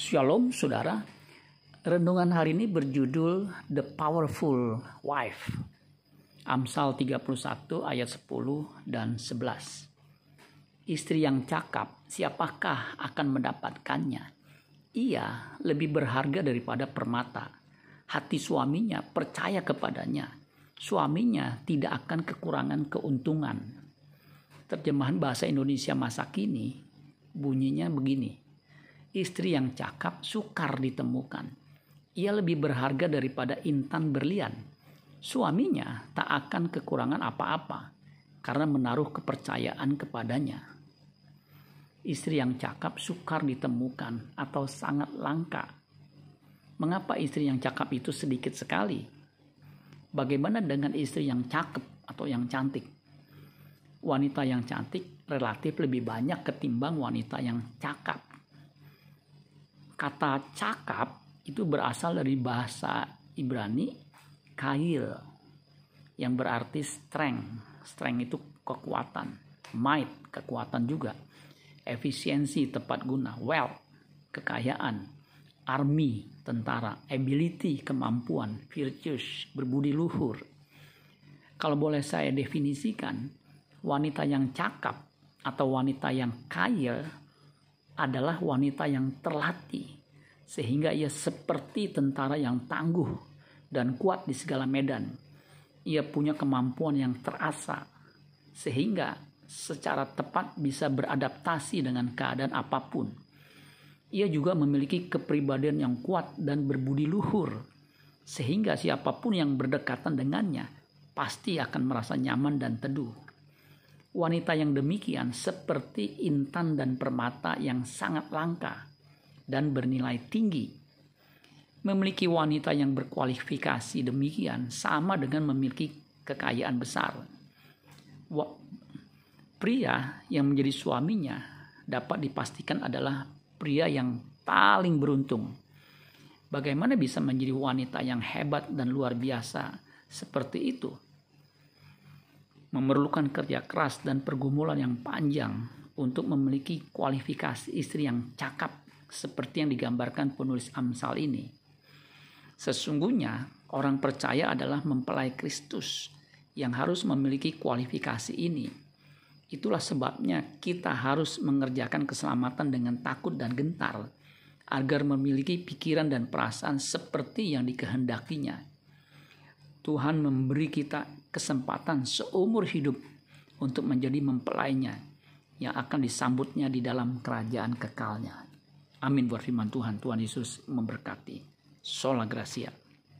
Shalom saudara. Renungan hari ini berjudul The Powerful Wife. Amsal 31 ayat 10 dan 11. Istri yang cakap, siapakah akan mendapatkannya? Ia lebih berharga daripada permata. Hati suaminya percaya kepadanya. Suaminya tidak akan kekurangan keuntungan. Terjemahan bahasa Indonesia masa kini bunyinya begini istri yang cakap sukar ditemukan. Ia lebih berharga daripada intan berlian. Suaminya tak akan kekurangan apa-apa karena menaruh kepercayaan kepadanya. Istri yang cakap sukar ditemukan atau sangat langka. Mengapa istri yang cakap itu sedikit sekali? Bagaimana dengan istri yang cakep atau yang cantik? Wanita yang cantik relatif lebih banyak ketimbang wanita yang cakap kata cakap itu berasal dari bahasa Ibrani kail yang berarti strength. Strength itu kekuatan, might kekuatan juga, efisiensi tepat guna, wealth kekayaan, army tentara, ability kemampuan, virtues berbudi luhur. Kalau boleh saya definisikan, wanita yang cakap atau wanita yang kaya adalah wanita yang terlatih sehingga ia seperti tentara yang tangguh dan kuat di segala medan. Ia punya kemampuan yang terasa sehingga secara tepat bisa beradaptasi dengan keadaan apa pun. Ia juga memiliki kepribadian yang kuat dan berbudi luhur sehingga siapa pun yang berdekatan dengannya pasti akan merasa nyaman dan teduh. Wanita yang demikian seperti intan dan permata yang sangat langka dan bernilai tinggi. Memiliki wanita yang berkualifikasi demikian sama dengan memiliki kekayaan besar. Pria yang menjadi suaminya dapat dipastikan adalah pria yang paling beruntung. Bagaimana bisa menjadi wanita yang hebat dan luar biasa seperti itu? Memerlukan kerja keras dan pergumulan yang panjang untuk memiliki kualifikasi istri yang cakap seperti yang digambarkan penulis Amsal ini. Sesungguhnya orang percaya adalah mempelai Kristus yang harus memiliki kualifikasi ini. Itulah sebabnya kita harus mengerjakan keselamatan dengan takut dan gentar agar memiliki pikiran dan perasaan seperti yang dikehendakinya Tuhan memberi kita kesempatan seumur hidup untuk menjadi mempelainya yang akan disambutnya di dalam kerajaan kekalnya. Amin buat firman Tuhan. Tuhan Yesus memberkati. Sola Gracia.